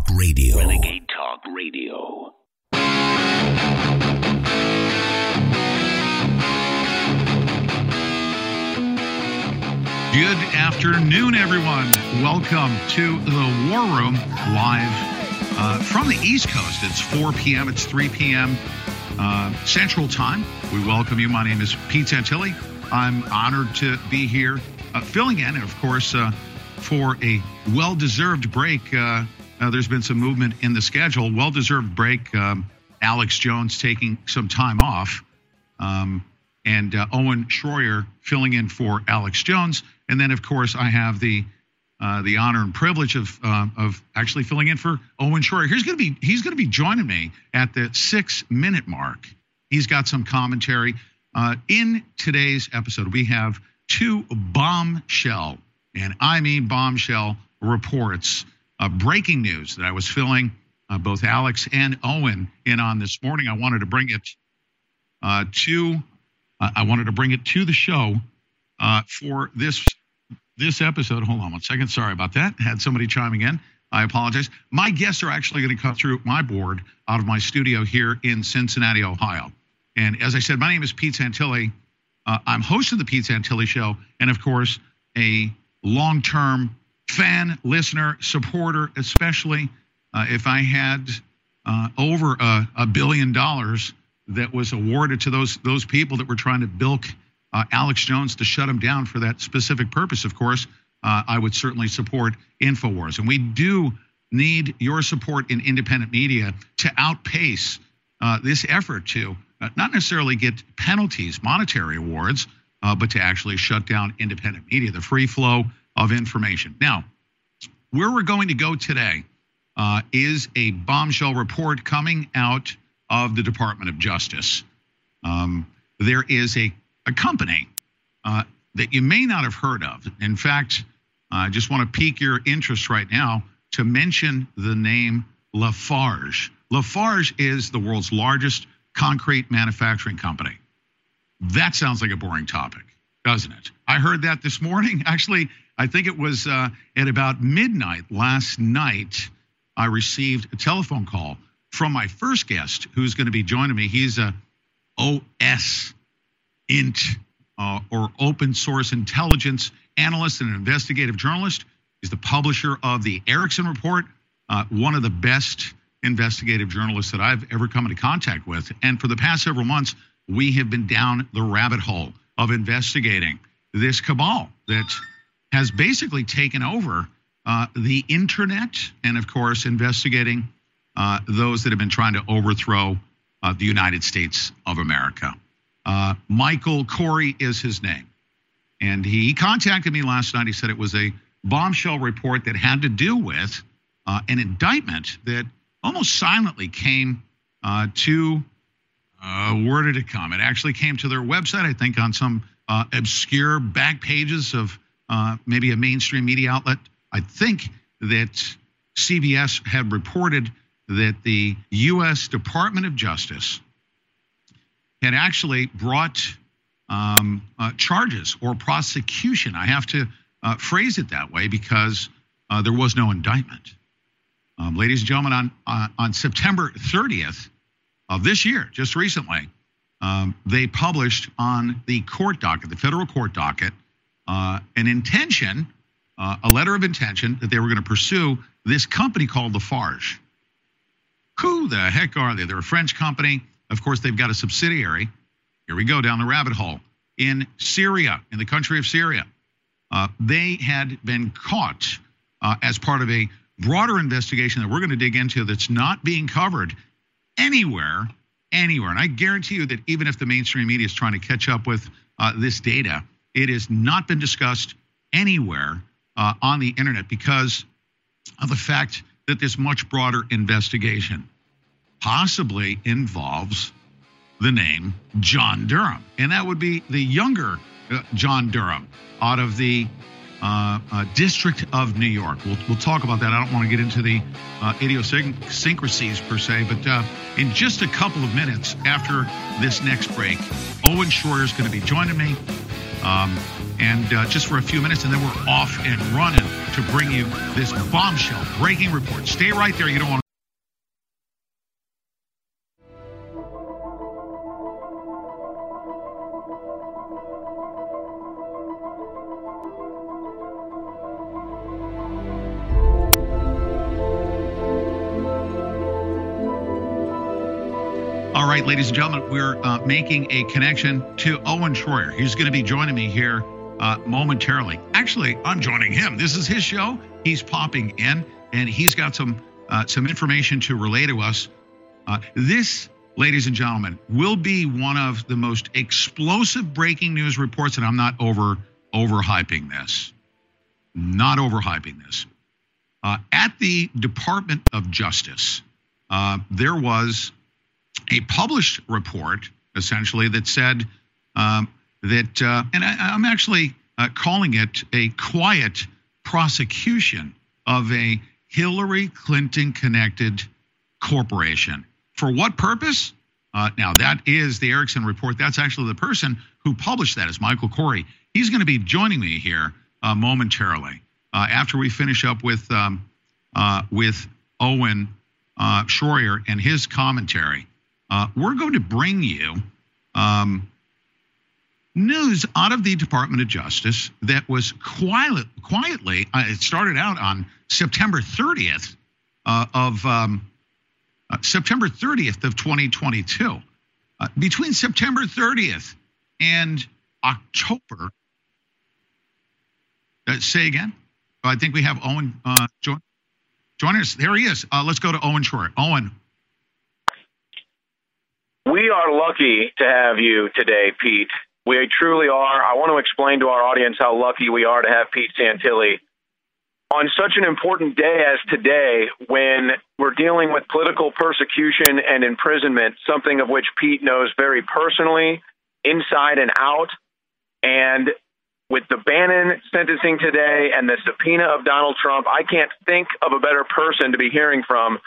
Talk Radio. Renegade Talk Radio. Good afternoon, everyone. Welcome to the War Room live uh, from the East Coast. It's 4 p.m., it's 3 p.m. Uh, Central Time. We welcome you. My name is Pete Santilli. I'm honored to be here uh, filling in, and of course, uh, for a well deserved break. Uh, uh, there's been some movement in the schedule. Well deserved break. Um, Alex Jones taking some time off. Um, and uh, Owen Shroyer filling in for Alex Jones. And then, of course, I have the uh, the honor and privilege of uh, of actually filling in for Owen Shroyer. He's going to be he's going to be joining me at the six minute mark. He's got some commentary. Uh, in today's episode, we have two bombshell, and I mean bombshell reports, uh, breaking news that I was filling uh, both Alex and Owen in on this morning. I wanted to bring it uh, to uh, I wanted to bring it to the show uh, for this this episode. Hold on one second. Sorry about that. Had somebody chiming in. I apologize. My guests are actually going to come through my board out of my studio here in Cincinnati, Ohio. And as I said, my name is Pete Santilli. Uh, I'm host of the Pete Santilli Show, and of course, a long-term fan, listener, supporter, especially uh, if I had uh, over a, a billion dollars that was awarded to those those people that were trying to bilk uh, Alex Jones to shut him down for that specific purpose. Of course, uh, I would certainly support Infowars, and we do need your support in independent media to outpace uh, this effort to uh, not necessarily get penalties, monetary awards, but to actually shut down independent media, the free flow of information. Now, where we're going to go today uh, is a bombshell report coming out of the Department of Justice. Um, there is a, a company uh, that you may not have heard of. In fact, I just want to pique your interest right now to mention the name Lafarge. Lafarge is the world's largest concrete manufacturing company. That sounds like a boring topic, doesn't it? I heard that this morning. Actually, I think it was uh, at about midnight last night. I received a telephone call from my first guest who's going to be joining me. He's a OS int uh, or open source intelligence analyst and an investigative journalist. He's the publisher of the Erickson Report, uh, one of the best investigative journalists that I've ever come into contact with. And for the past several months, we have been down the rabbit hole of investigating this cabal that has basically taken over uh, the internet and, of course, investigating uh, those that have been trying to overthrow uh, the United States of America. Uh, Michael Corey is his name. And he contacted me last night. He said it was a bombshell report that had to do with uh, an indictment that almost silently came uh, to, where did it come? It actually came to their website, I think, on some obscure back pages of maybe a mainstream media outlet. I think that CBS had reported that the U.S. Department of Justice had actually brought um, uh, charges or prosecution. I have to uh, phrase it that way because uh, there was no indictment. Um, ladies and gentlemen, on, uh, on September 30th of this year, just recently, um, they published on the court docket, the federal court docket, uh, an intention, uh, a letter of intention that they were going to pursue this company called Lafarge. Who the heck are they? They're a French company. Of course, they've got a subsidiary. Here we go down the rabbit hole in Syria, in the country of Syria. Uh, they had been caught uh, as part of a broader investigation that we're going to dig into that's not being covered anywhere, anywhere. And I guarantee you that even if the mainstream media is trying to catch up with uh, this data, it has not been discussed anywhere uh, on the internet because of the fact that this much broader investigation possibly involves the name John Durham. And that would be the younger uh, John Durham out of the uh, uh, District of New York. We'll, we'll talk about that. I don't want to get into the uh, idiosyncrasies per se, but uh, in just a couple of minutes after this next break, Owen Shroyer is going to be joining me. Um, and uh, just for a few minutes, and then we're off and running to bring you this bombshell breaking report. Stay right there. You don't want right, ladies and gentlemen, we're uh, making a connection to Owen Shroyer. He's going to be joining me here uh, momentarily. Actually, I'm joining him. This is his show. He's popping in, and he's got some uh, some information to relay to us. Uh, this, ladies and gentlemen, will be one of the most explosive breaking news reports, and I'm not over overhyping this. Not overhyping this. Uh, at the Department of Justice, uh, there was a published report essentially that said um, that, uh, and I, am actually uh, calling it a quiet prosecution of a Hillary Clinton connected corporation. For what purpose? Uh, now, that is the Erickson report. That's actually the person who published that, is Michael Corey. He's going to be joining me here uh, momentarily uh, after we finish up with, um, uh, with Owen uh, Shroyer and his commentary. We're going to bring you um, news out of the Department of Justice that was quiet, quietly, uh, it started out on September 30th uh, of um, uh, September 30th of 2022. Uh, between September 30th and October, uh, say again. I think we have Owen uh, join, join us. There he is. let's go to Owen Shroyer. Owen. We are lucky to have you today, Pete. We truly are. I want to explain to our audience how lucky we are to have Pete Santilli on such an important day as today when we're dealing with political persecution and imprisonment, something of which Pete knows very personally, inside and out. And with the Bannon sentencing today and the subpoena of Donald Trump, I can't think of a better person to be hearing from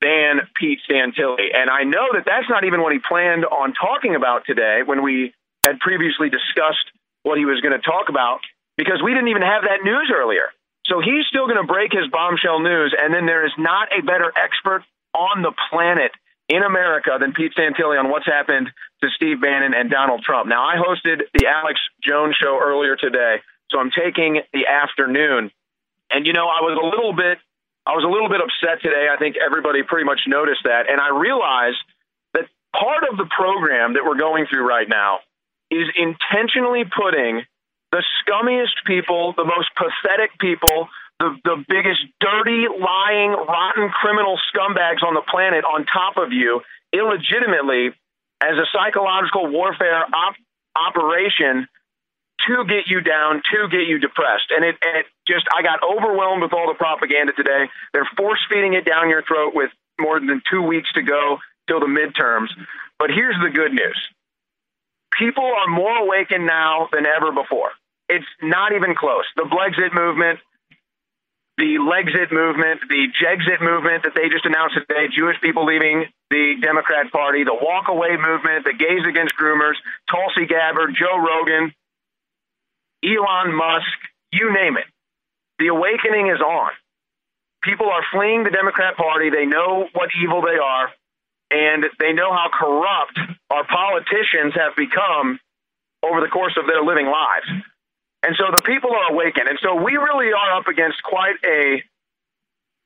than Pete Santilli. And I know that that's not even what he planned on talking about today when we had previously discussed what he was going to talk about because we didn't even have that news earlier. So he's still going to break his bombshell news, and then there is not a better expert on the planet in America than Pete Santilli on what's happened to Steve Bannon and Donald Trump. Now, I hosted the Alex Jones show earlier today, so I'm taking the afternoon. And you know, I was a little bit I was a little bit upset today. I think everybody pretty much noticed that, and I realized that part of the program that we're going through right now is intentionally putting the scummiest people, the most pathetic people, the, the biggest dirty, lying, rotten criminal scumbags on the planet on top of you illegitimately as a psychological warfare op- operation to get you down, to get you depressed. And it, and it just, I got overwhelmed with all the propaganda today. They're force feeding it down your throat with more than two weeks to go till the midterms. But here's the good news people are more awakened now than ever before. It's not even close. The Blexit movement, the Lexit movement, the Jexit movement that they just announced today, Jewish people leaving the Democrat Party, the walk away movement, the gays against groomers, Tulsi Gabbard, Joe Rogan, Elon Musk, you name it. The awakening is on. People are fleeing the Democrat Party. They know what evil they are and they know how corrupt our politicians have become over the course of their living lives. And so the people are awakened. And so we really are up against quite a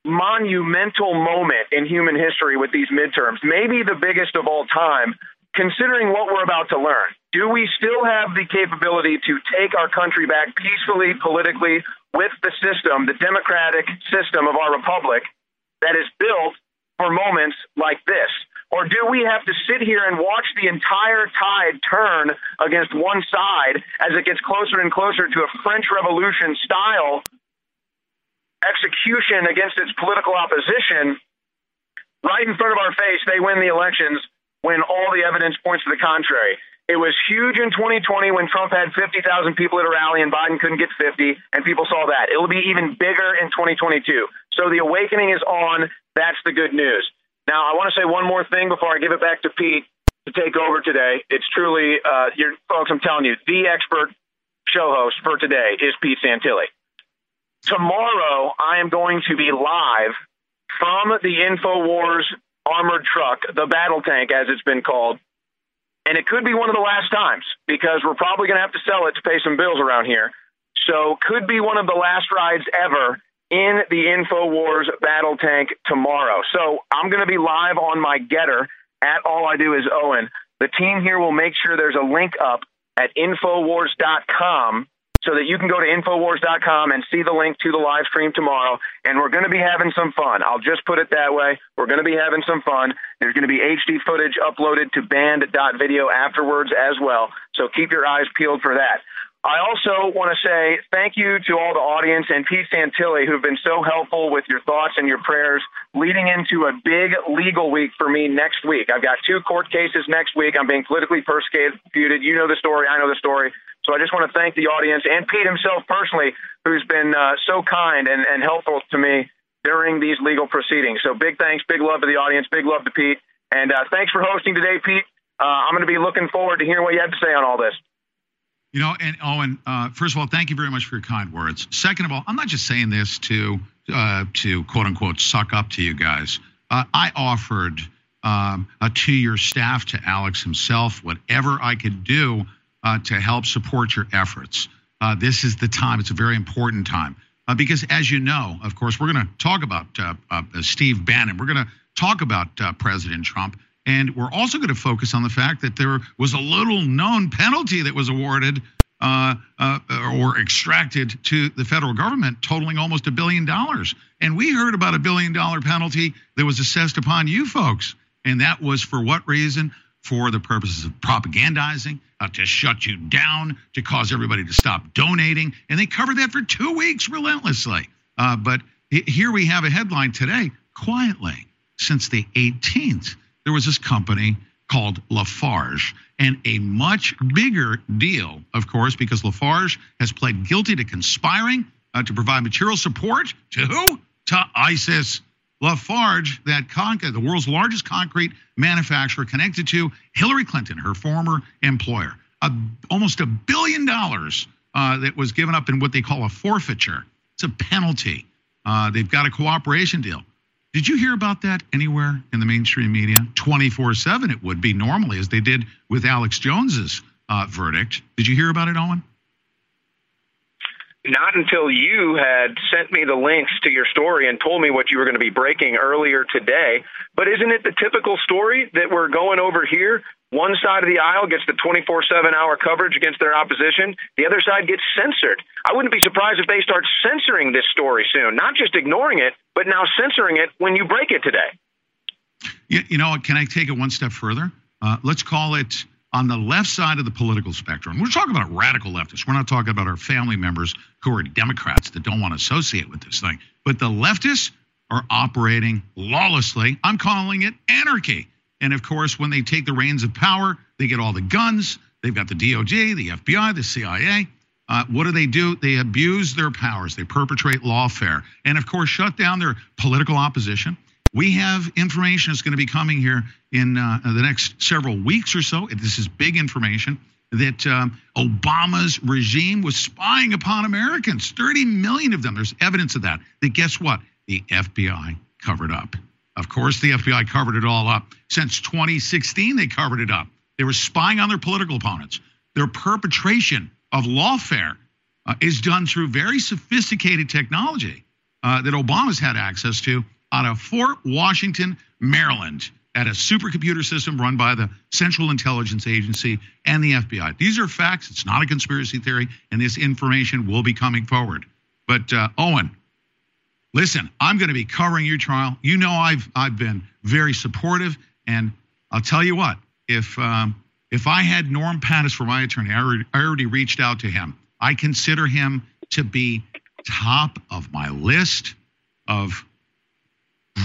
monumental moment in human history with these midterms, maybe the biggest of all time, considering what we're about to learn. Do we still have the capability to take our country back peacefully, politically, with the system, the democratic system of our republic that is built for moments like this? Or do we have to sit here and watch the entire tide turn against one side as it gets closer and closer to a French Revolution style execution against its political opposition? Right in front of our face, they win the elections when all the evidence points to the contrary. It was huge in 2020 when Trump had 50,000 people at a rally and Biden couldn't get 50, and people saw that. It will be even bigger in 2022. So the awakening is on. That's the good news. Now, I want to say one more thing before I give it back to Pete to take over today. It's truly, uh, your folks, I'm telling you, the expert show host for today is Pete Santilli. tomorrow I am going to be live from the InfoWars armored truck, the battle tank, as it's been called. And it could be one of the last times because we're probably going to have to sell it to pay some bills around here. So, could be one of the last rides ever in the InfoWars battle tank tomorrow. So, I'm going to be live on my GETTR at All I Do Is Owen. The team here will make sure there's a link up at Infowars.com so that you can go to Infowars.com and see the link to the live stream tomorrow. And we're going to be having some fun. I'll just put it that way. We're going to be having some fun. There's going to be HD footage uploaded to band.video afterwards as well. So keep your eyes peeled for that. I also want to say thank you to all the audience and Pete Santilli who've been so helpful with your thoughts and your prayers leading into a big legal week for me next week. I've got two court cases next week. I'm being politically persecuted. You know the story. I know the story. So I just want to thank the audience and Pete himself personally, who's been uh, so kind and, and helpful to me during these legal proceedings. So big thanks, big love to the audience, big love to Pete. And uh, thanks for hosting today, Pete. Uh, I'm going to be looking forward to hearing what you have to say on all this. You know, and Owen, uh, first of all, thank you very much for your kind words. Second of all, I'm not just saying this to uh, to quote unquote suck up to you guys. Uh, I offered um, to your staff, to Alex himself, whatever I could do uh, to help support your efforts. Uh, this is the time. It's a very important time uh, because, as you know, of course, we're going to talk about Steve Bannon. We're going to talk about President Trump. And we're also going to focus on the fact that there was a little known penalty that was awarded uh, uh, or extracted to the federal government, totaling almost a billion dollars. And we heard about a billion dollar penalty that was assessed upon you folks. And that was for what reason? For the purposes of propagandizing, uh, to shut you down, to cause everybody to stop donating. And they covered that for two weeks relentlessly. Uh, but here we have a headline today quietly since the 18th there was this company called Lafarge, and a much bigger deal, of course, because Lafarge has pled guilty to conspiring uh, to provide material support to who? To ISIS. Lafarge, that concrete, the world's largest concrete manufacturer, connected to Hillary Clinton, her former employer. A, almost a billion dollars uh, that was given up in what they call a forfeiture. It's a penalty. Uh, they've got a cooperation deal. Did you hear about that anywhere in the mainstream media? 24 7 it would be normally, as they did with Alex Jones's uh, verdict. Did you hear about it, Owen? Not until you had sent me the links to your story and told me what you were going to be breaking earlier today. But isn't it the typical story that we're going over here? One side of the aisle gets the 24 7 hour coverage against their opposition, the other side gets censored. I wouldn't be surprised if they start censoring this story soon, not just ignoring it, but now censoring it when you break it today. You, you know, can I take it one step further? Uh, let's call it on the left side of the political spectrum. We're talking about radical leftists. We're not talking about our family members who are Democrats that don't want to associate with this thing. But the leftists are operating lawlessly. I'm calling it anarchy. And of course, when they take the reins of power, they get all the guns. They've got the DOJ, the FBI, the CIA. Uh, what do they do? They abuse their powers. They perpetrate lawfare. And of course, shut down their political opposition. We have information that's going to be coming here in uh, the next several weeks or so. This is big information that um, Obama's regime was spying upon Americans, 30 million of them. There's evidence of that. That guess what? The FBI covered up. Of course, the FBI covered it all up. Since 2016, they covered it up. They were spying on their political opponents. Their perpetration of lawfare uh, is done through very sophisticated technology uh, that Obama's had access to out of Fort Washington, Maryland, at a supercomputer system run by the Central Intelligence Agency and the FBI. These are facts. It's not a conspiracy theory, and this information will be coming forward. But uh, Owen, listen, I'm going to be covering your trial. You know, I've I've been very supportive, and I'll tell you what, if um, if I had Norm Pattis for my attorney, I I already reached out to him. I consider him to be top of my list of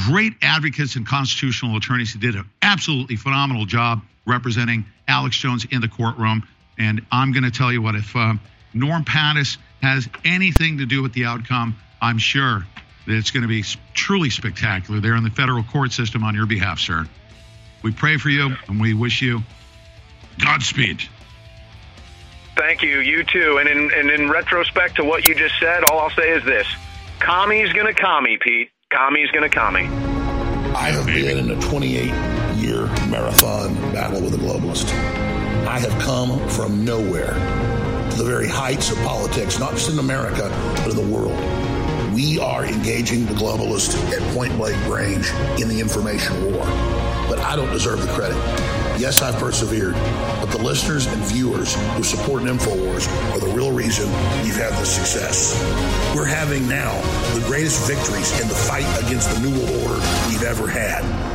great advocates and constitutional attorneys who did an absolutely phenomenal job representing Alex Jones in the courtroom. And I'm going to tell you what, if uh, Norm Pattis has anything to do with the outcome, I'm sure that it's going to be truly spectacular there in the federal court system on your behalf, sir. We pray for you and we wish you Godspeed. Thank you. You too. And in, and in retrospect to what you just said, all I'll say is this Commie's gonna commie, Pete. Commie's gonna commie. I have been in a 28 year marathon battle with a globalist. I have come from nowhere to the very heights of politics, not just in America, but in the world. We are engaging the globalist at point blank range in the information war. But I don't deserve the credit. Yes, I've persevered, but the listeners and viewers who support InfoWars are the real reason you've had the success. We're having now the greatest victories in the fight against the New World Order we've ever had.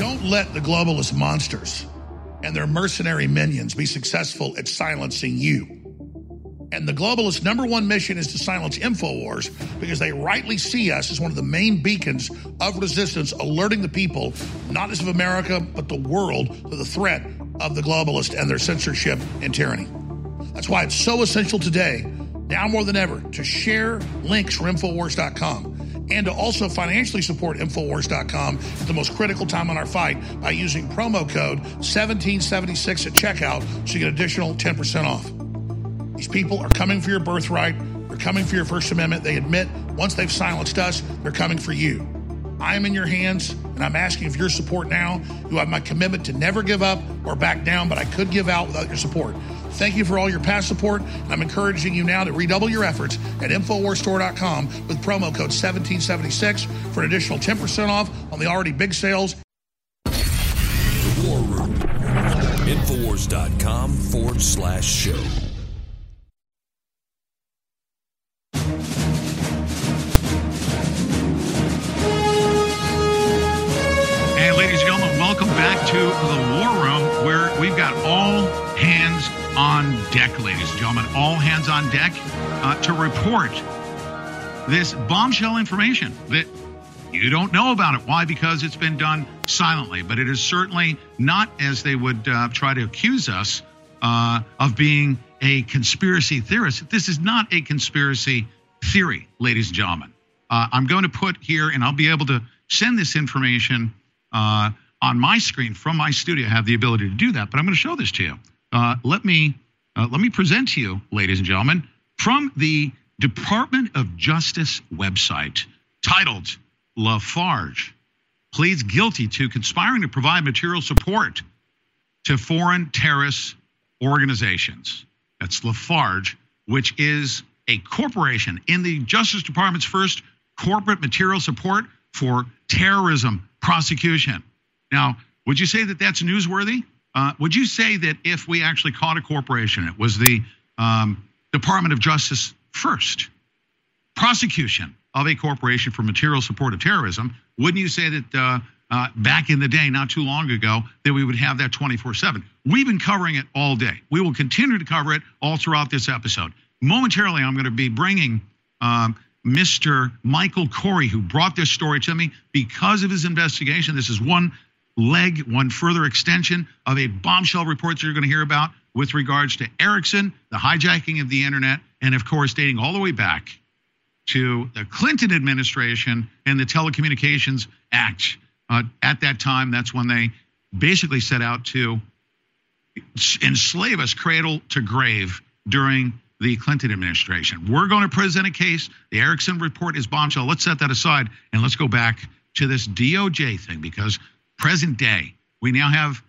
Don't let the globalist monsters and their mercenary minions be successful at silencing you. And the globalist number one mission is to silence InfoWars because they rightly see us as one of the main beacons of resistance, alerting the people, not just of America, but the world, to the threat of the globalist and their censorship and tyranny. That's why it's so essential today, now more than ever, to share links for InfoWars.com and to also financially support Infowars.com at the most critical time in our fight by using promo code 1776 at checkout so you get an additional 10% off. These people are coming for your birthright. They're coming for your First Amendment. They admit once they've silenced us, they're coming for you. I am in your hands, and I'm asking for your support now. You have my commitment to never give up or back down, but I could give out without your support. Thank you for all your past support, and I'm encouraging you now to redouble your efforts at InfoWarsStore.com with promo code 1776 for an additional 10% off on the already big sales. The War Room. Infowars.com forward slash show. And ladies and gentlemen, welcome back to the War Room, where we've got all hands on deck, ladies and gentlemen, all hands on deck uh, to report this bombshell information that you don't know about it. Why? Because it's been done silently. But it is certainly not as they would uh, try to accuse us uh, of being a conspiracy theorist. This is not a conspiracy theory, ladies and gentlemen. Uh, I'm going to put here, and I'll be able to send this information uh, on my screen from my studio. I have the ability to do that, but I'm going to show this to you. Uh, let me uh, let me present to you, ladies and gentlemen, from the Department of Justice website, titled "Lafarge pleads guilty to conspiring to provide material support to foreign terrorist organizations." That's Lafarge, which is a corporation in the Justice Department's first corporate material support for terrorism prosecution. Now, would you say that that's newsworthy? Uh, would you say that if we actually caught a corporation, it was the um, Department of Justice first prosecution of a corporation for material support of terrorism? Wouldn't you say that uh, uh, back in the day, not too long ago, that we would have that 24 7? We've been covering it all day. We will continue to cover it all throughout this episode. Momentarily, I'm going to be bringing um, Mr. Michael Corey, who brought this story to me because of his investigation. This is one leg, one further extension of a bombshell report that you're going to hear about with regards to Ericsson, the hijacking of the internet, and of course, dating all the way back to the Clinton administration and the Telecommunications Act. Uh, at that time, that's when they basically set out to enslave us cradle to grave during the Clinton administration. We're going to present a case. The Ericsson report is bombshell. Let's set that aside and let's go back to this DOJ thing because present day, we now have,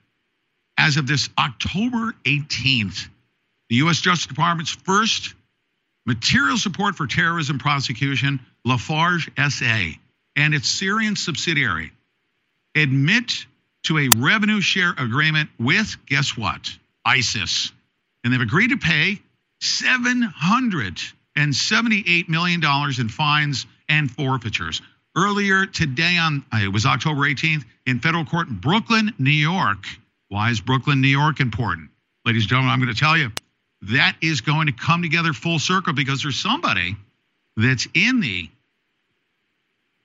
as of this October 18th, the U.S. Justice Department's first material support for terrorism prosecution, Lafarge SA, and its Syrian subsidiary admit to a revenue share agreement with, guess what? ISIS. And they've agreed to pay $778 million in fines and forfeitures. Earlier today, on uh, it was October 18th, in federal court in Brooklyn, New York. Why is Brooklyn, New York important? Ladies and gentlemen, I'm going to tell you that is going to come together full circle because there's somebody that's in the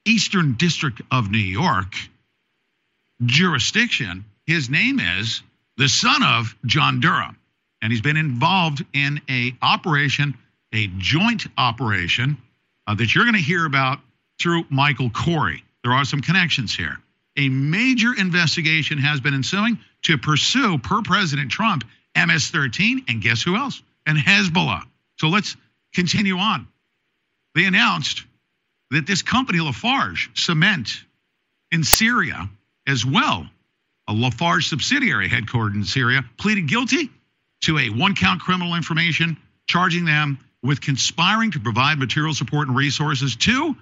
Eastern District of New York jurisdiction. His name is the son of John Durham, and he's been involved in a operation, a joint operation uh, that you're going to hear about through Michael Corey. There are some connections here. A major investigation has been ensuing to pursue, per President Trump, MS 13, and guess who else? And Hezbollah. So let's continue on. They announced that this company, Lafarge Cement in Syria, as well, a Lafarge subsidiary headquartered in Syria, pleaded guilty to a one count criminal information, charging them with conspiring to provide material support and resources to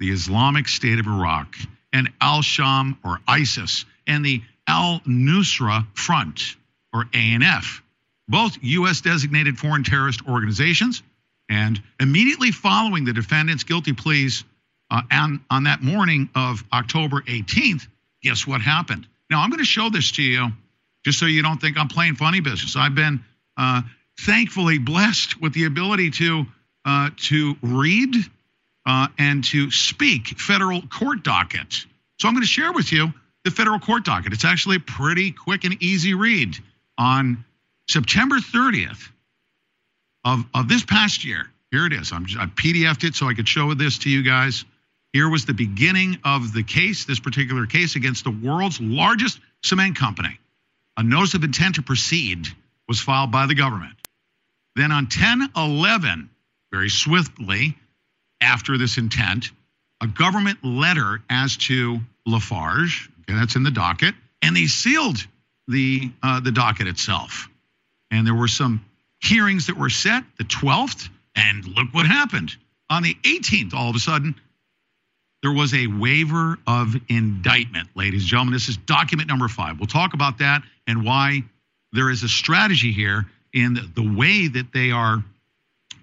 the Islamic State of Iraq and Al Sham or ISIS and the Al Nusra Front or ANF, both U.S. designated foreign terrorist organizations. And immediately following the defendant's guilty pleas uh, on, on that morning of October 18th, guess what happened? Now, I'm going to show this to you just so you don't think I'm playing funny business. I've been uh, thankfully blessed with the ability to uh, to read uh, and to speak federal court docket. So I'm going to share with you the federal court docket. It's actually a pretty quick and easy read. On September 30th of, of this past year, here it is. I'm just, I PDFed it so I could show this to you guys. Here was the beginning of the case, this particular case against the world's largest cement company. A notice of intent to proceed was filed by the government. Then on 10 11, very swiftly after this intent, a government letter as to Lafarge, okay, that's in the docket, and they sealed the, uh, the docket itself. And there were some hearings that were set the 12th, and look what happened. On the 18th, all of a sudden, there was a waiver of indictment, ladies and gentlemen. This is document number five. We'll talk about that and why there is a strategy here in the way that they are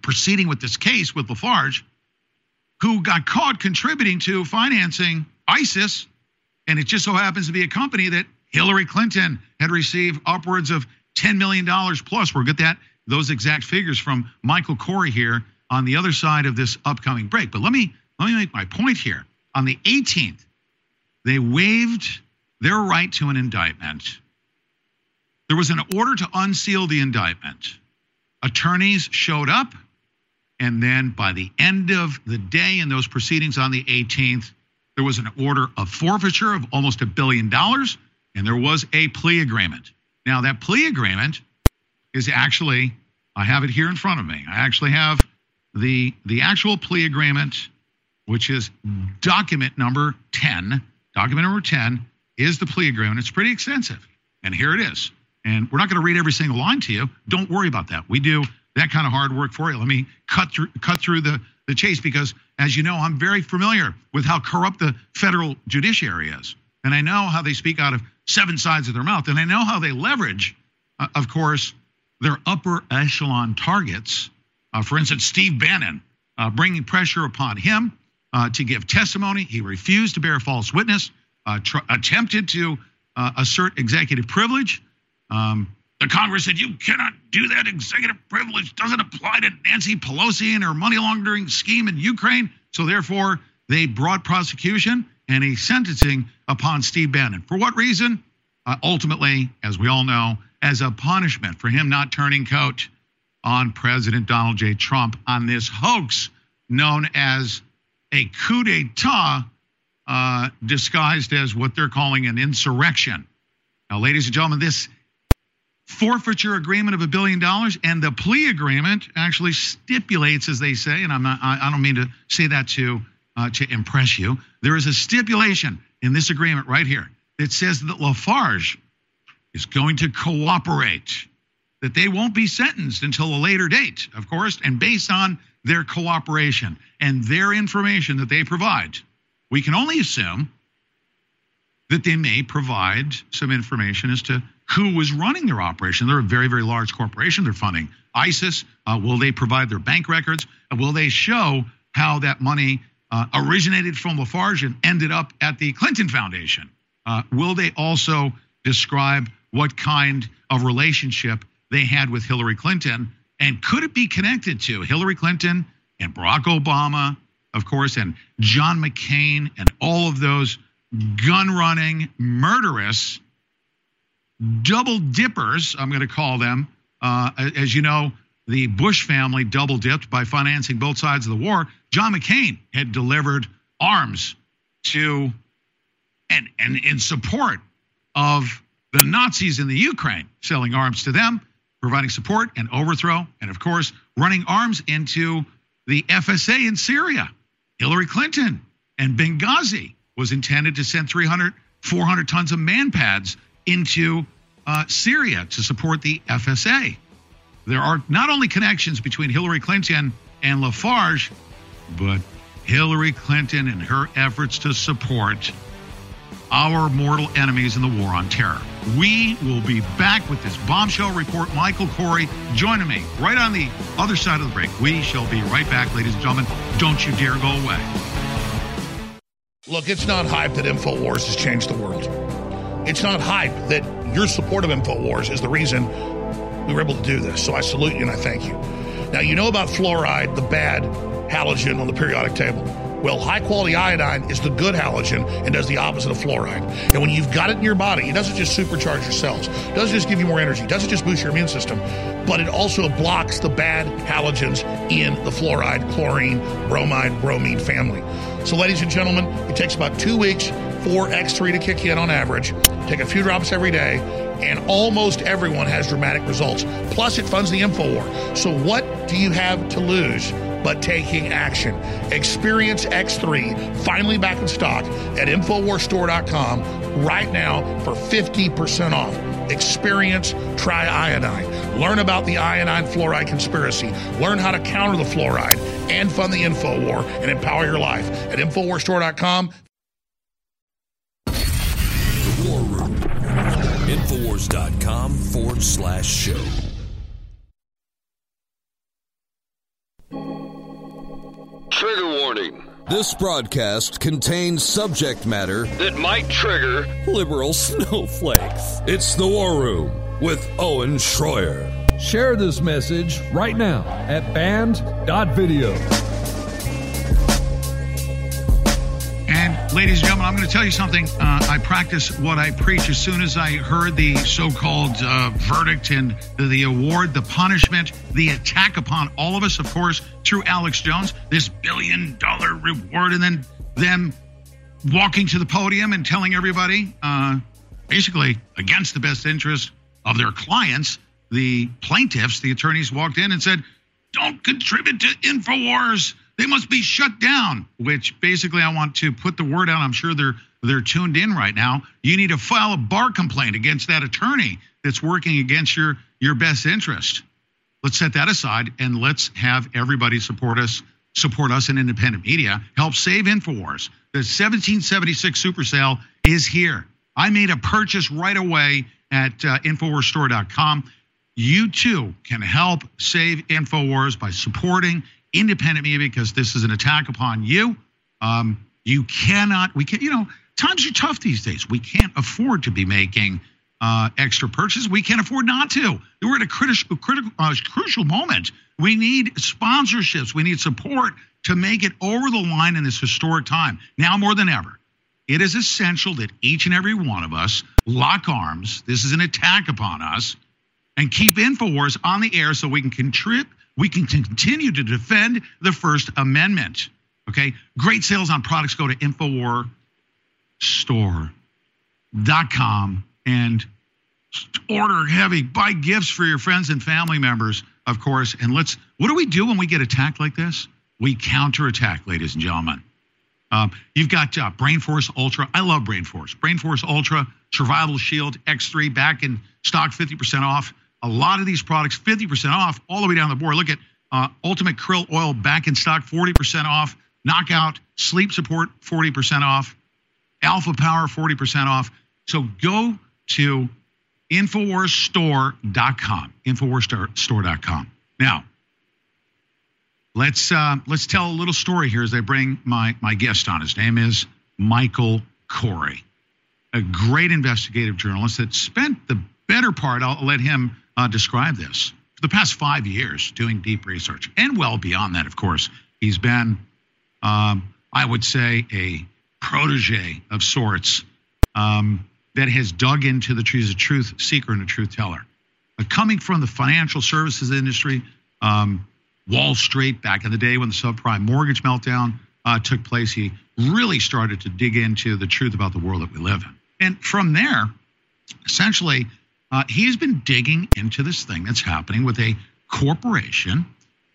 proceeding with this case with Lafarge, who got caught contributing to financing ISIS. And it just so happens to be a company that Hillary Clinton had received upwards of $10 million plus. We'll get that those exact figures from Michael Corey here on the other side of this upcoming break. But let me let me make my point here. On the 18th, they waived their right to an indictment. There was an order to unseal the indictment. Attorneys showed up, and then by the end of the day in those proceedings on the 18th, there was an order of forfeiture of almost a billion dollars, and there was a plea agreement. Now, that plea agreement is actually, I have it here in front of me. I actually have the the actual plea agreement which is document number 10. Document number 10 is the plea agreement. It's pretty extensive. And here it is. And we're not going to read every single line to you. Don't worry about that. We do that kind of hard work for you. Let me cut through cut through the, the chase because as you know, I'm very familiar with how corrupt the federal judiciary is. And I know how they speak out of seven sides of their mouth. And I know how they leverage, uh, of course, their upper echelon targets. Uh, for instance, Steve Bannon, uh, bringing pressure upon him uh, to give testimony. He refused to bear false witness, uh, tr- attempted to uh, assert executive privilege. Um, the Congress said you cannot do that. Executive privilege doesn't apply to Nancy Pelosi and her money laundering scheme in Ukraine. So therefore, they brought prosecution and a sentencing upon Steve Bannon. For what reason? Uh, ultimately, as we all know, as a punishment for him not turning coat on President Donald J. Trump on this hoax known as a coup d'etat uh, disguised as what they're calling an insurrection. Now, ladies and gentlemen, this forfeiture agreement of a billion dollars and the plea agreement actually stipulates, as they say, and I'm not, I, I don't mean to say that to uh, to impress you. There is a stipulation in this agreement right here that says that Lafarge is going to cooperate, that they won't be sentenced until a later date, of course, and based on their cooperation and their information that they provide, we can only assume that they may provide some information as to who was running their operation. They're a very, very large corporation. They're funding ISIS. Uh, will they provide their bank records? Will they show how that money uh, originated from Lafarge and ended up at the Clinton Foundation? Uh, will they also describe what kind of relationship they had with Hillary Clinton and could it be connected to Hillary Clinton and Barack Obama, of course, and John McCain and all of those gun running murderous double dippers, I'm going to call them. Uh, as you know, the Bush family double dipped by financing both sides of the war. John McCain had delivered arms to and, and in support of the Nazis in the Ukraine, selling arms to them, providing support and overthrow, and of course, running arms into the FSA in Syria. Hillary Clinton and Benghazi was intended to send 300, 400 tons of manpads into uh, Syria to support the FSA. There are not only connections between Hillary Clinton and Lafarge, but Hillary Clinton and her efforts to support our mortal enemies in the war on terror. We will be back with this bombshell report. Michael Corey joining me right on the other side of the break. We shall be right back, ladies and gentlemen. Don't you dare go away. Look, it's not hype that InfoWars has changed the world. It's not hype that your support of InfoWars is the reason we were able to do this. So I salute you and I thank you. Now, you know about fluoride, the bad halogen on the periodic table. Well, high quality iodine is the good halogen and does the opposite of fluoride. And when you've got it in your body, it doesn't just supercharge your cells, it doesn't just give you more energy, it doesn't just boost your immune system, but it also blocks the bad halogens in the fluoride, chlorine, bromide, bromine family. So, ladies and gentlemen, it takes about two weeks for X3 to kick in on average. Take a few drops every day, and almost everyone has dramatic results. Plus, it funds the InfoWar. So, what do you have to lose? but taking action. Experience X3 finally back in stock at InfoWarsStore.com right now for 50% off. Experience Tri-Iodine. Learn about the iodine fluoride conspiracy. Learn how to counter the fluoride and fund the info war and empower your life at InfoWarsStore.com. Infowars.com forward slash show. Trigger warning. This broadcast contains subject matter That might trigger. liberal snowflakes. It's the War Room with Owen Shroyer. Share this message right now at band.video. Ladies and gentlemen, I'm going to tell you something. Uh, I practice what I preach. As soon as I heard the so-called uh, verdict and the, the award, the punishment, the attack upon all of us, of course, through Alex Jones, this billion-dollar reward, and then them walking to the podium and telling everybody, uh, basically against the best interest of their clients, the plaintiffs, the attorneys walked in and said, don't contribute to InfoWars. They must be shut down, which basically I want to put the word out. I'm sure they're they're tuned in right now. You need to file a bar complaint against that attorney that's working against your your best interest. Let's set that aside and let's have everybody support us, support us in independent media, help save InfoWars. The 1776 super sale is here. I made a purchase right away at uh, InfoWarsStore.com. You too can help save InfoWars by supporting independent media because this is an attack upon you. Um, you cannot, we can't. you know, times are tough these days. We can't afford to be making uh, extra purchases. We can't afford not to. We're at a critical, critical, uh, crucial moment. We need sponsorships. We need support to make it over the line in this historic time. Now more than ever, it is essential that each and every one of us lock arms. This is an attack upon us, and keep Infowars on the air so we can contribute. We can continue to defend the First Amendment. Okay, great sales on products. Go to InfoWarsStore.com and order heavy. Buy gifts for your friends and family members, of course. And let's. What do we do when we get attacked like this? We counterattack, ladies and gentlemen. Um, you've got uh, Brain Force Ultra. I love Brain Force. Brain Force Ultra, Survival Shield X3 back in stock, 50% off. A lot of these products, 50% off all the way down the board. Look at uh, Ultimate Krill Oil back in stock, 40% off. Knockout Sleep Support, 40% off. Alpha Power, 40% off. So go to InfoWarsStore.com. InfoWarsStore.com. Now, let's uh, let's tell a little story here as I bring my my guest on. His name is Michael Corey, a great investigative journalist that spent the better part. I'll let him uh, describe this for the past five years doing deep research, and well beyond that, of course. He's been um, I would say, a protege of sorts um, that has dug into the truth, a truth seeker and a truth teller. Uh, coming from the financial services industry, um, Wall Street back in the day when the subprime mortgage meltdown uh, took place, he really started to dig into the truth about the world that we live in. And from there, essentially, uh, he's been digging into this thing that's happening with a corporation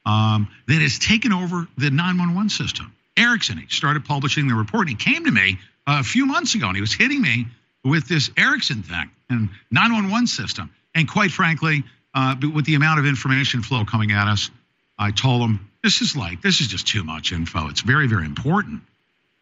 um, that has taken over the 911 system. Ericsson, he started publishing the report. He came to me a few months ago and he was hitting me with this Ericsson thing and 911 system. And quite frankly, uh, with the amount of information flow coming at us, I told him, this is like, this is just too much info. It's very, very important.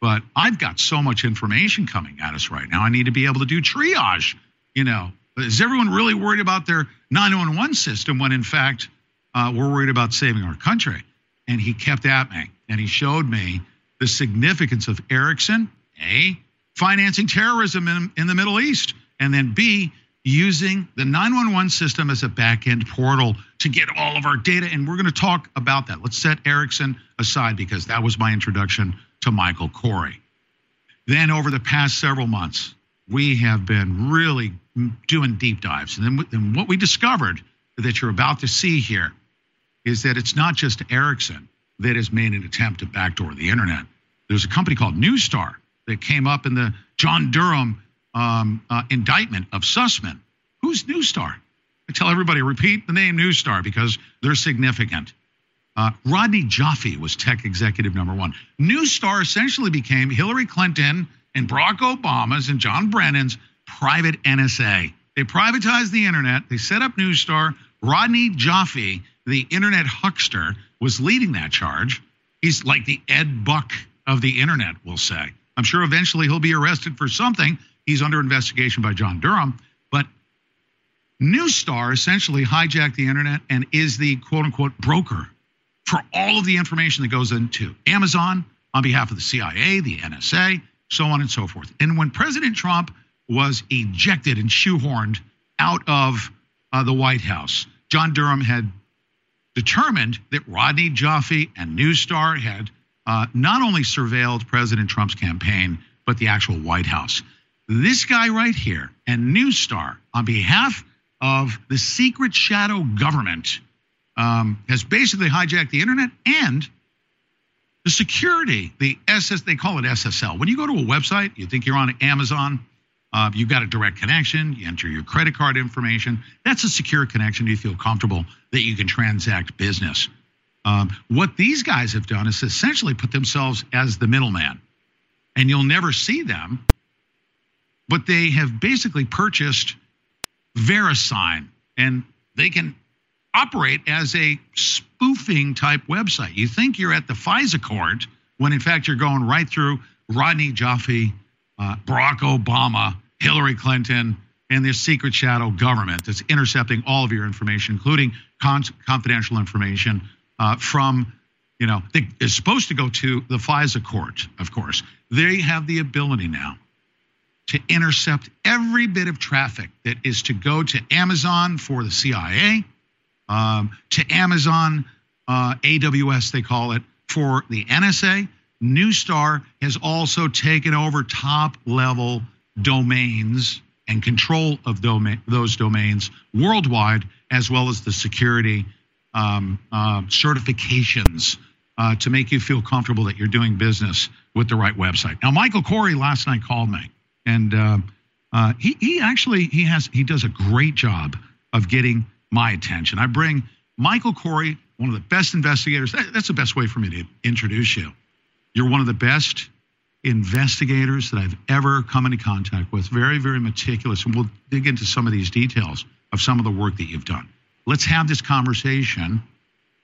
But I've got so much information coming at us right now. I need to be able to do triage. You know, is everyone really worried about their 911 system when in fact uh, we're worried about saving our country? And he kept at me and he showed me the significance of Ericsson, A, financing terrorism in, in the Middle East, and then B, using the 911 system as a back end portal to get all of our data. And we're going to talk about that. Let's set Ericsson aside because that was my introduction to Michael Corey. Then, over the past several months, we have been really doing deep dives. And then and what we discovered that you're about to see here is that it's not just Ericsson that has made an attempt to backdoor the internet. There's a company called Neustar that came up in the John Durham um, uh, indictment of Sussman. Who's Neustar? I tell everybody, repeat the name Neustar because they're significant. Uh, Rodney Joffe was tech executive number one. Neustar essentially became Hillary Clinton and Barack Obama's and John Brennan's private NSA. They privatized the internet. They set up Neustar. Rodney Joffe, the internet huckster, was leading that charge. He's like the Ed Buck of the internet, we'll say. I'm sure eventually he'll be arrested for something. He's under investigation by John Durham. But Neustar essentially hijacked the internet and is the quote unquote broker for all of the information that goes into Amazon on behalf of the CIA, the NSA, so on and so forth. And when President Trump was ejected and shoehorned out of uh, the White House, John Durham had determined that Rodney Joffe and Neustar had uh, not only surveilled President Trump's campaign, but the actual White House. This guy right here and Neustar, on behalf of the secret shadow government, um, has basically hijacked the internet and the security, the SS, they call it SSL. When you go to a website, you think you're on Amazon, uh, you've got a direct connection, you enter your credit card information. That's a secure connection. You feel comfortable that you can transact business. Um, what these guys have done is essentially put themselves as the middleman, and you'll never see them, but they have basically purchased VeriSign, and they can operate as a spoofing type website. You think you're at the FISA court when in fact you're going right through Rodney Joffe, uh, Barack Obama, Hillary Clinton, and this secret shadow government that's intercepting all of your information, including con- confidential information uh, from, you know, that is supposed to go to the FISA court, of course. They have the ability now to intercept every bit of traffic that is to go to Amazon for the CIA, um, to Amazon, uh, AWS, they call it, for the NSA. Neustar has also taken over top level domains and control of domain, those domains worldwide, as well as the security um, uh, certifications uh, to make you feel comfortable that you're doing business with the right website. Now, Michael Corey last night called me, and uh, uh he he actually he has he does a great job of getting my attention. I bring Michael Corey, one of the best investigators. That, that's the best way for me to introduce you. You're one of the best investigators that I've ever come into contact with. Very, very meticulous. And we'll dig into some of these details of some of the work that you've done. Let's have this conversation.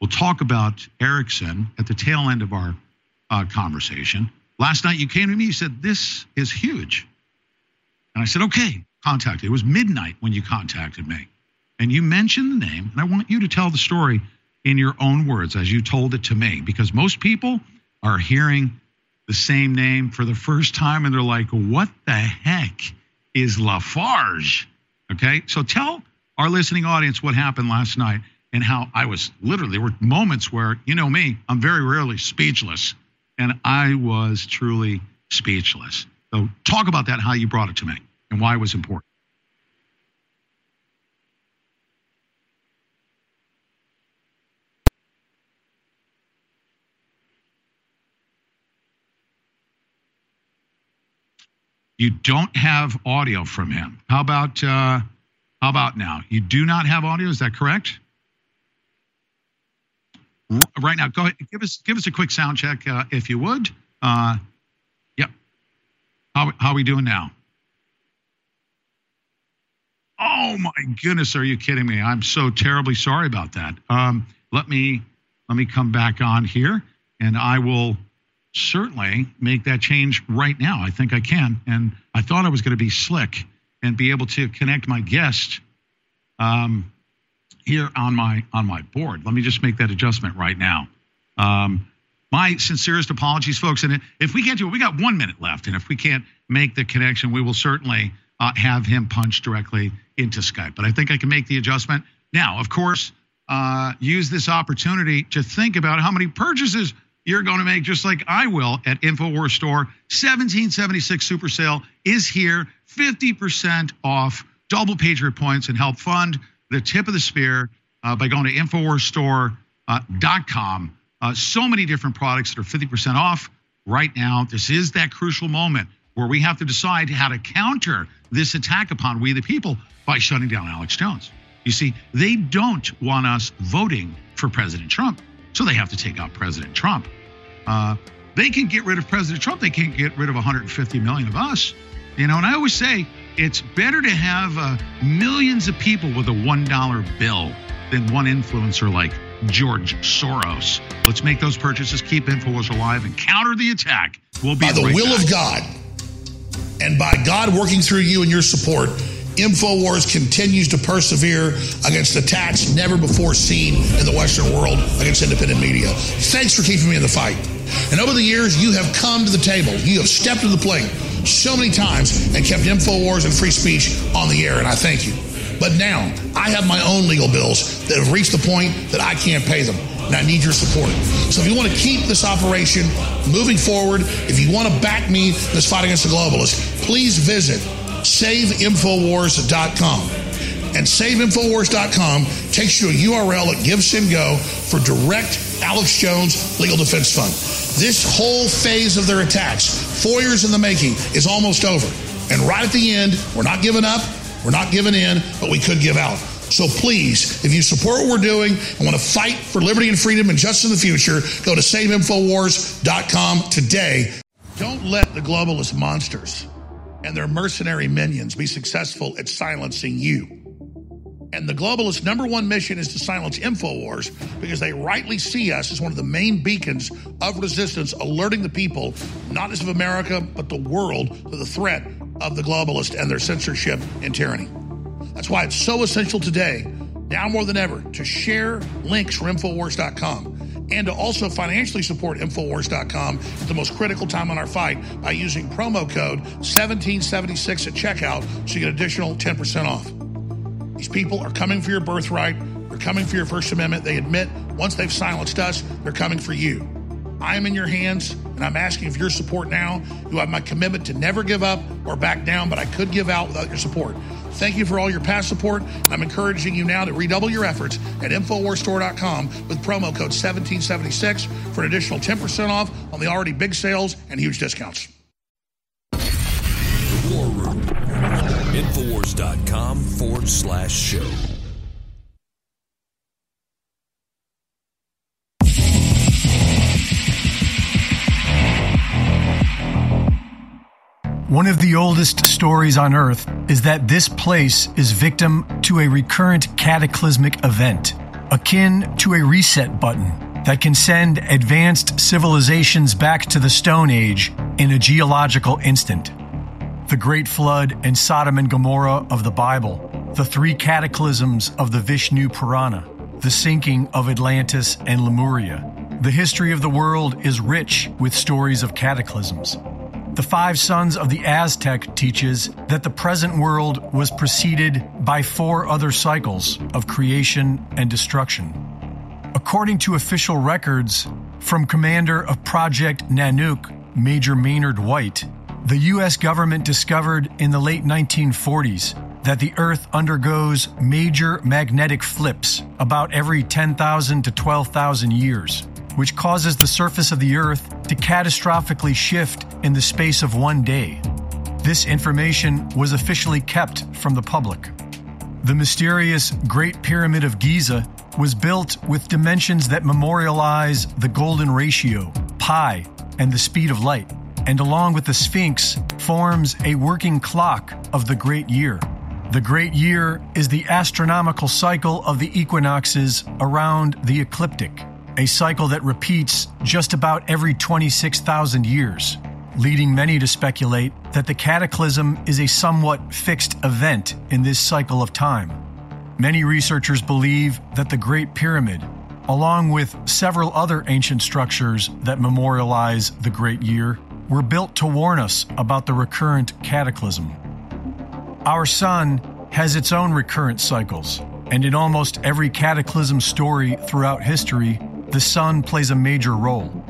We'll talk about Ericsson at the tail end of our uh, conversation. Last night you came to me, you said, This is huge. And I said, Okay, contact. It was midnight when you contacted me and you mentioned the name, and I want you to tell the story in your own words as you told it to me, because most people are hearing the same name for the first time and they're like, what the heck is Lafarge? Okay, so tell our listening audience what happened last night and how I was literally, there were moments where, you know me, I'm very rarely speechless. and I was truly speechless. So, talk about that, how you brought it to me, and why it was important. You don't have audio from him. How about uh, how about now? You do not have audio. Is that correct? Right now, go ahead. Give us give us a quick sound check, uh, if you would. Uh, yep. How how are we doing now? Oh my goodness, are you kidding me? I'm so terribly sorry about that. Um, let me let me come back on here, and I will certainly make that change right now. I think I can. And I thought I was going to be slick and be able to connect my guest um, here on my on my board. Let me just make that adjustment right now. Um, my sincerest apologies, folks. And if we can't do it, we got one minute left. And if we can't make the connection, we will certainly uh, have him punch directly into Skype. But I think I can make the adjustment. Now, of course, uh, use this opportunity to think about how many purchases you're going to make just like I will at InfoWars Store. 1776 Super Sale is here, 50% off, double Patriot points, and help fund the tip of the spear uh, by going to InfoWarsStore.com. Uh, so many different products that are 50% off right now. This is that crucial moment where we have to decide how to counter this attack upon we the people by shutting down Alex Jones. You see, they don't want us voting for President Trump, so they have to take out President Trump. Uh, they can get rid of President Trump. They can't get rid of 150 million of us. You know, and I always say it's better to have uh, millions of people with a $1 bill than one influencer like George Soros. Let's make those purchases, keep InfoWars alive, and counter the attack. We'll be by the right will back. of God and by God working through you and your support. InfoWars continues to persevere against attacks never before seen in the Western world against independent media. Thanks for keeping me in the fight. And over the years, you have come to the table. You have stepped to the plate so many times and kept InfoWars and free speech on the air, and I thank you. But now, I have my own legal bills that have reached the point that I can't pay them. And I need your support. So if you want to keep this operation moving forward, if you want to back me in this fight against the globalists, please visit saveinfowars.com. And saveinfowars.com takes you a URL at GiveSendGo for direct Alex Jones Legal Defense Fund. This whole phase of their attacks, four years in the making, is almost over. And right at the end, we're not giving up, we're not giving in, but we could give out. So please, if you support what we're doing and want to fight for liberty and freedom and justice in the future, go to saveinfowars.com today. Don't let the globalist monsters and their mercenary minions be successful at silencing you. And the globalists' number one mission is to silence InfoWars because they rightly see us as one of the main beacons of resistance, alerting the people, not just of America, but the world, to the threat of the globalists and their censorship and tyranny. That's why it's so essential today, now more than ever, to share links from Infowars.com and to also financially support Infowars.com at the most critical time in our fight by using promo code 1776 at checkout so you get an additional 10% off. These people are coming for your birthright. They're coming for your First Amendment. They admit once they've silenced us, they're coming for you. I am in your hands, and I'm asking for your support now. You have my commitment to never give up or back down, but I could give out without your support. Thank you for all your past support. I'm encouraging you now to redouble your efforts at InfoWarsStore.com with promo code 1776 for an additional 10% off on the already big sales and huge discounts. The War Room. Infowars.com forward slash show. One of the oldest stories on Earth is that this place is victim to a recurrent cataclysmic event, akin to a reset button that can send advanced civilizations back to the Stone Age in a geological instant. The Great Flood and Sodom and Gomorrah of the Bible, the three cataclysms of the Vishnu Purana, the sinking of Atlantis and Lemuria. The history of the world is rich with stories of cataclysms. The Five Suns of the Aztec teaches that the present world was preceded by four other cycles of creation and destruction. According to official records, From commander of Project Nanook, Major Maynard White, the U.S. government discovered in the late 1940s that the Earth undergoes major magnetic flips about every 10,000 to 12,000 years, which causes the surface of the Earth to catastrophically shift in the space of one day. This information was officially kept from the public. The mysterious Great Pyramid of Giza was built with dimensions that memorialize the golden ratio, pi, and the speed of light, and along with the Sphinx, forms a working clock of the great year. The great year is the astronomical cycle of the equinoxes around the ecliptic, a cycle that repeats just about every 26,000 years, leading many to speculate that the cataclysm is a somewhat fixed event in this cycle of time. Many researchers believe that the Great Pyramid, along with several other ancient structures that memorialize the Great Year, were built to warn us about the recurrent cataclysm. Our sun has its own recurrent cycles, and in almost every cataclysm story throughout history, the sun plays a major role.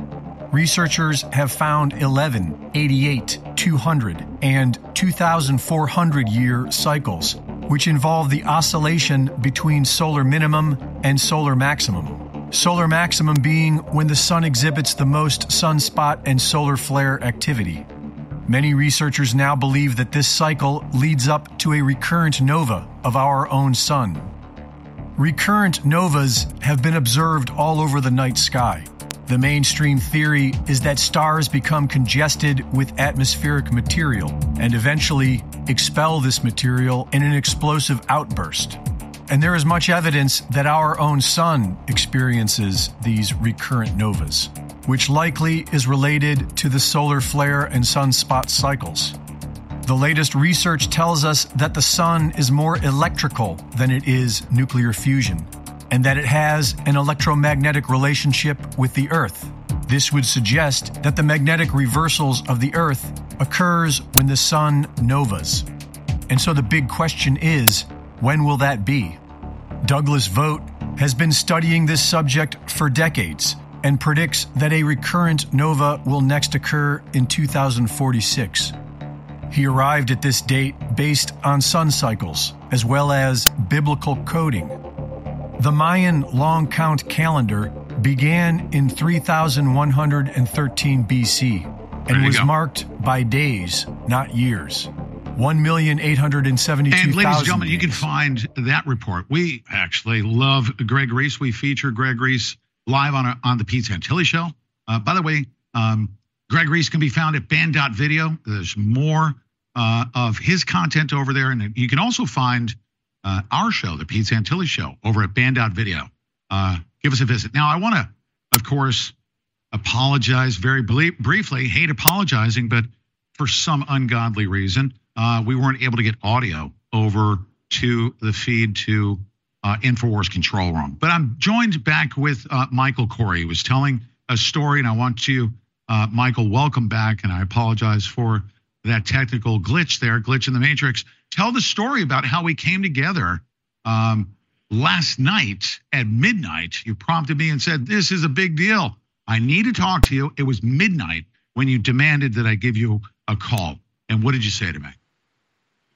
Researchers have found 11, 88, 200, and 2400 year cycles, which involve the oscillation between solar minimum and solar maximum. Solar maximum being when the sun exhibits the most sunspot and solar flare activity. Many researchers now believe that this cycle leads up to a recurrent nova of our own sun. Recurrent novas have been observed all over the night sky. The mainstream theory is that stars become congested with atmospheric material and eventually expel this material in an explosive outburst. And there is much evidence that our own sun experiences these recurrent novas which likely is related to the solar flare and sunspot cycles. The latest research tells us that the sun is more electrical than it is nuclear fusion, and that it has an electromagnetic relationship with the Earth. This would suggest that the magnetic reversals of the Earth occurs when the sun novas. And so the big question is, when will that be? Douglas Vogt has been studying this subject for decades and predicts that a recurrent nova will next occur in 2046. He arrived at this date based on sun cycles as well as biblical coding. The Mayan long count calendar began in 3113 BC and was go. marked by days, not years. 1,872,000. And ladies and gentlemen, you can find that report. We actually love Greg Reese. We feature Greg Reese live on, a, on the Pete Santilli show. Uh, by the way, um, Greg Reese can be found at band.video. There's more uh, of his content over there. And you can also find uh, our show, the Pete Santilli show, over at band.video. Uh, give us a visit. Now, I want to, of course, apologize very briefly. Hate apologizing, but for some ungodly reason, uh, we weren't able to get audio over to the feed to uh, InfoWars control room. But I'm joined back with uh, Michael Corey. He was telling a story, and I want to, uh, Michael, welcome back. And I apologize for that technical glitch there, glitch in the matrix. Tell the story about how we came together um, last night at midnight. You prompted me and said, This is a big deal. I need to talk to you. It was midnight when you demanded that I give you a call. And what did you say to me?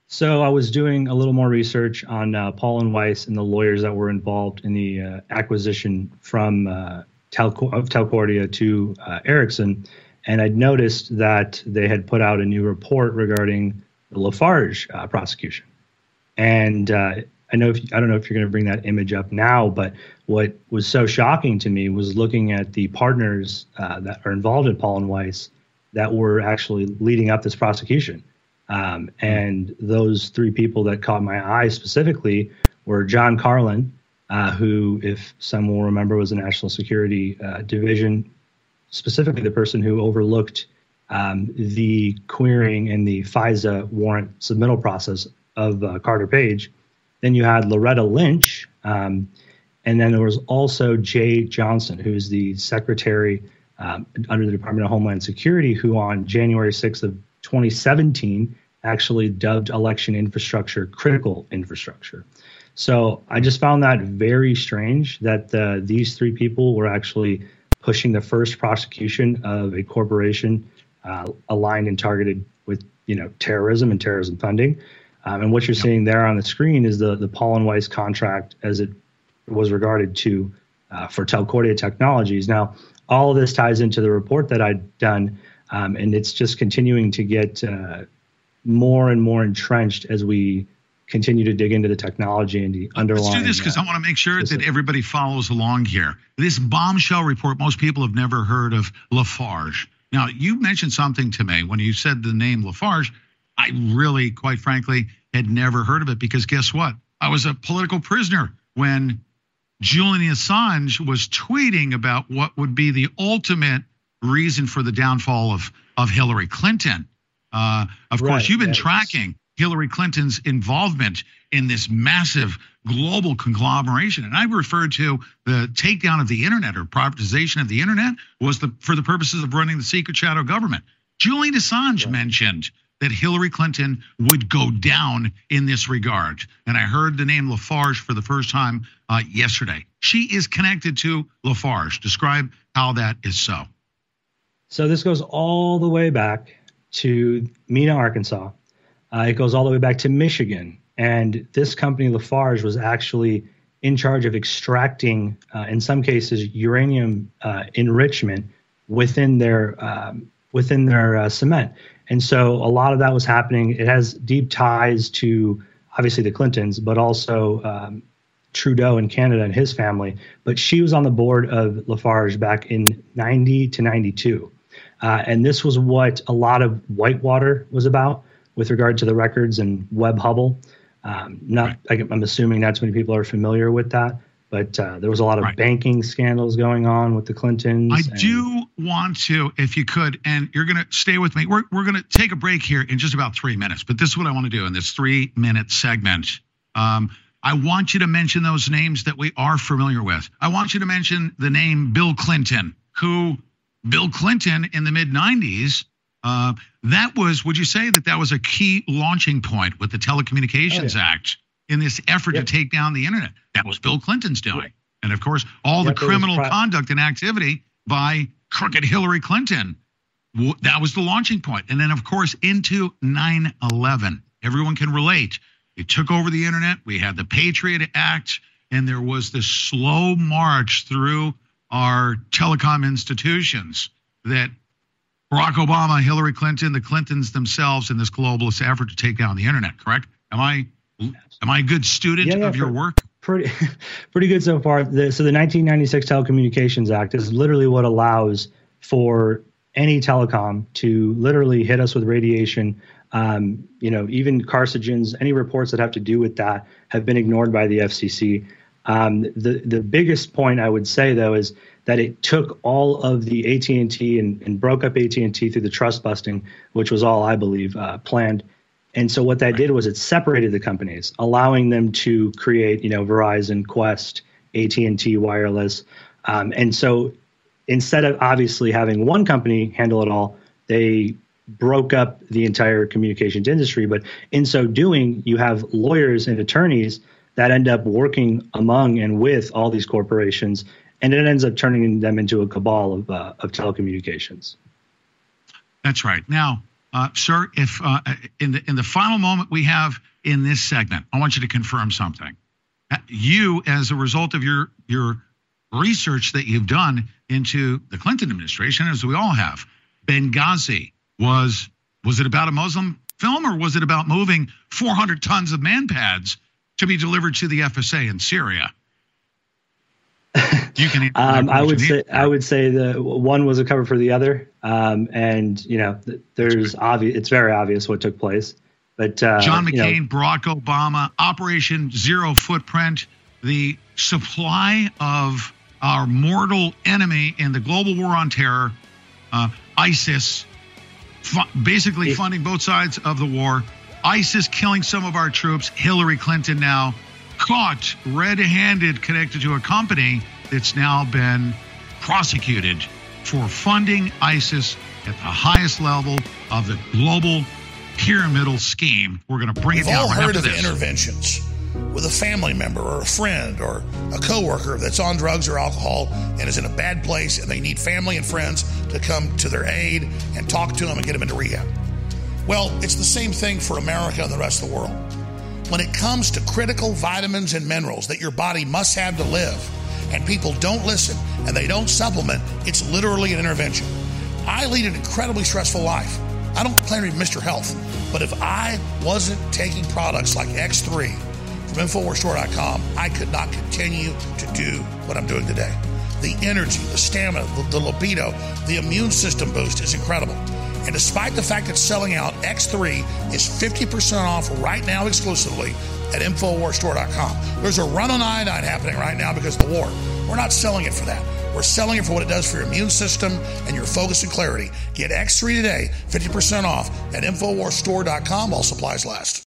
So I was doing a little more research on uh, Paul and Weiss and the lawyers that were involved in the uh, acquisition from uh, of Telcordia to uh, Ericsson, and I'd noticed that they had put out a new report regarding the Lafarge uh, prosecution. And uh, I know if, I don't know if you're going to bring that image up now, but what was so shocking to me was looking at the partners that are involved in Paul and Weiss that were actually leading up this prosecution. Um, and those three people that caught my eye specifically were John Carlin, uh, who, if some will remember, was a national security uh, division, specifically the person who overlooked um, the querying and the FISA warrant submittal process of uh, Carter Page. Then you had Loretta Lynch, um, and then there was also Jeh Johnson, who is the secretary um, under the Department of Homeland Security, who on January 6th of 2017 actually dubbed election infrastructure critical infrastructure. So I just found that very strange that uh, these three people were actually pushing the first prosecution of a corporation uh, aligned and targeted with you know terrorism and terrorism funding. Um, and what you're seeing there on the screen is the the Paul and Weiss contract as it was regarded to uh, for Telcordia Technologies. Now, all of this ties into the report that I'd done, um, and it's just continuing to get uh, more and more entrenched as we continue to dig into the technology and the underlying. Let's do this because uh, I want to make sure that everybody follows along here. This bombshell report, most people have never heard of Lafarge. Now, you mentioned something to me when you said the name Lafarge. I really, quite frankly, had never heard of it because guess what? I was a political prisoner when Julian Assange was tweeting about what would be the ultimate reason for the downfall of, of Hillary Clinton. Uh, of right, course, you've been tracking Hillary Clinton's involvement in this massive global conglomeration. And I referred to the takedown of the internet or privatization of the internet was the for the purposes of running the secret shadow government. Julian Assange right. mentioned that Hillary Clinton would go down in this regard. And I heard the name Lafarge for the first time uh, yesterday. She is connected to Lafarge. Describe how that is so. So this goes all the way back to Mena, Arkansas. Uh, it goes all the way back to Michigan. And this company, Lafarge, was actually in charge of extracting, uh, in some cases, uranium uh, enrichment within their um, within their uh, cement. And so a lot of that was happening. It has deep ties to obviously the Clintons, but also um, Trudeau in Canada and his family. But she was on the board of Lafarge back in 90 to 92. Uh, and this was what a lot of Whitewater was about with regard to the records and Webb Hubbell. Um, not, right. I'm assuming that's many people are familiar with that but uh, there was a lot of right. banking scandals going on with the Clintons. I and- do want to, if you could, and you're going to stay with me. We're, we're going to take a break here in just about three minutes, but this is what I want to do in this three minute segment. Um, I want you to mention those names that we are familiar with. I want you to mention the name Bill Clinton, who Bill Clinton in the mid 90s. Uh, that was, would you say that that was a key launching point with the Telecommunications oh, yeah. Act? in this effort yep. to take down the internet. That was Bill Clinton's doing. Yep. And of course, all yep, the criminal pri- conduct and activity by crooked Hillary Clinton. That was the launching point. And then, of course, into 9 11. Everyone can relate. It took over the internet. We had the Patriot Act, and there was this slow march through our telecom institutions that Barack Obama, Hillary Clinton, the Clintons themselves in this globalist effort to take down the internet, correct? Am I Am I a good student yeah, yeah, of your work? Pretty, pretty good so far. The, so the 1996 Telecommunications Act is literally what allows for any telecom to literally hit us with radiation. Um, you know, even carcinogens, any reports that have to do with that have been ignored by the FCC. Um, the the biggest point I would say though is that it took all of the AT and and broke up AT and T through the trust busting, which was all I believe uh, planned and so what that did was it separated the companies, allowing them to create, you know, Verizon, Qwest, AT&T Wireless. Um, and so instead of obviously having one company handle it all, they broke up the entire communications industry. But in so doing, you have lawyers and attorneys that end up working among and with all these corporations, and it ends up turning them into a cabal of, uh, of telecommunications. That's right. Now, uh, sir, if uh, in the in the final moment we have in this segment, I want you to confirm something. Uh, you, as a result of your your research that you've done into the Clinton administration, as we all have, Benghazi was was it about a Muslim film or was it about moving 400 tons of manpads to be delivered to the FSA in Syria? You can. um, I would say I would say the one was a cover for the other, um, and you know, there's obvious. It's very obvious what took place. But uh, John McCain, you know, Barack Obama, Operation Zero Footprint, the supply of our mortal enemy in the global war on terror, uh, ISIS, fu- basically funding both sides of the war. ISIS killing some of our troops. Hillary Clinton now caught red-handed connected to a company that's now been prosecuted for funding ISIS at the highest level of the global pyramidal scheme. We're going to bring We've it down all right heard of this. interventions. with a family member or a friend or a coworker that's on drugs or alcohol and is in a bad place and they need family and friends to come to their aid and talk to them and get them into rehab. Well, it's the same thing for America and the rest of the world. When it comes to critical vitamins and minerals that your body must have to live, and people don't listen and they don't supplement, it's literally an intervention. I lead an incredibly stressful life. I don't claim to be Mr. Health, but if I wasn't taking products like X3 from InfoWarsStore.com, I could not continue to do what I'm doing today. The energy, the stamina, the, the libido, the immune system boost is incredible. And despite the fact it's selling out, X3 is 50% off right now exclusively at InfoWarsStore.com. There's a run on iodine happening right now because of the war. We're not selling it for that. We're selling it for what it does for your immune system and your focus and clarity. Get X3 today, 50% off at InfoWarsStore.com while supplies last.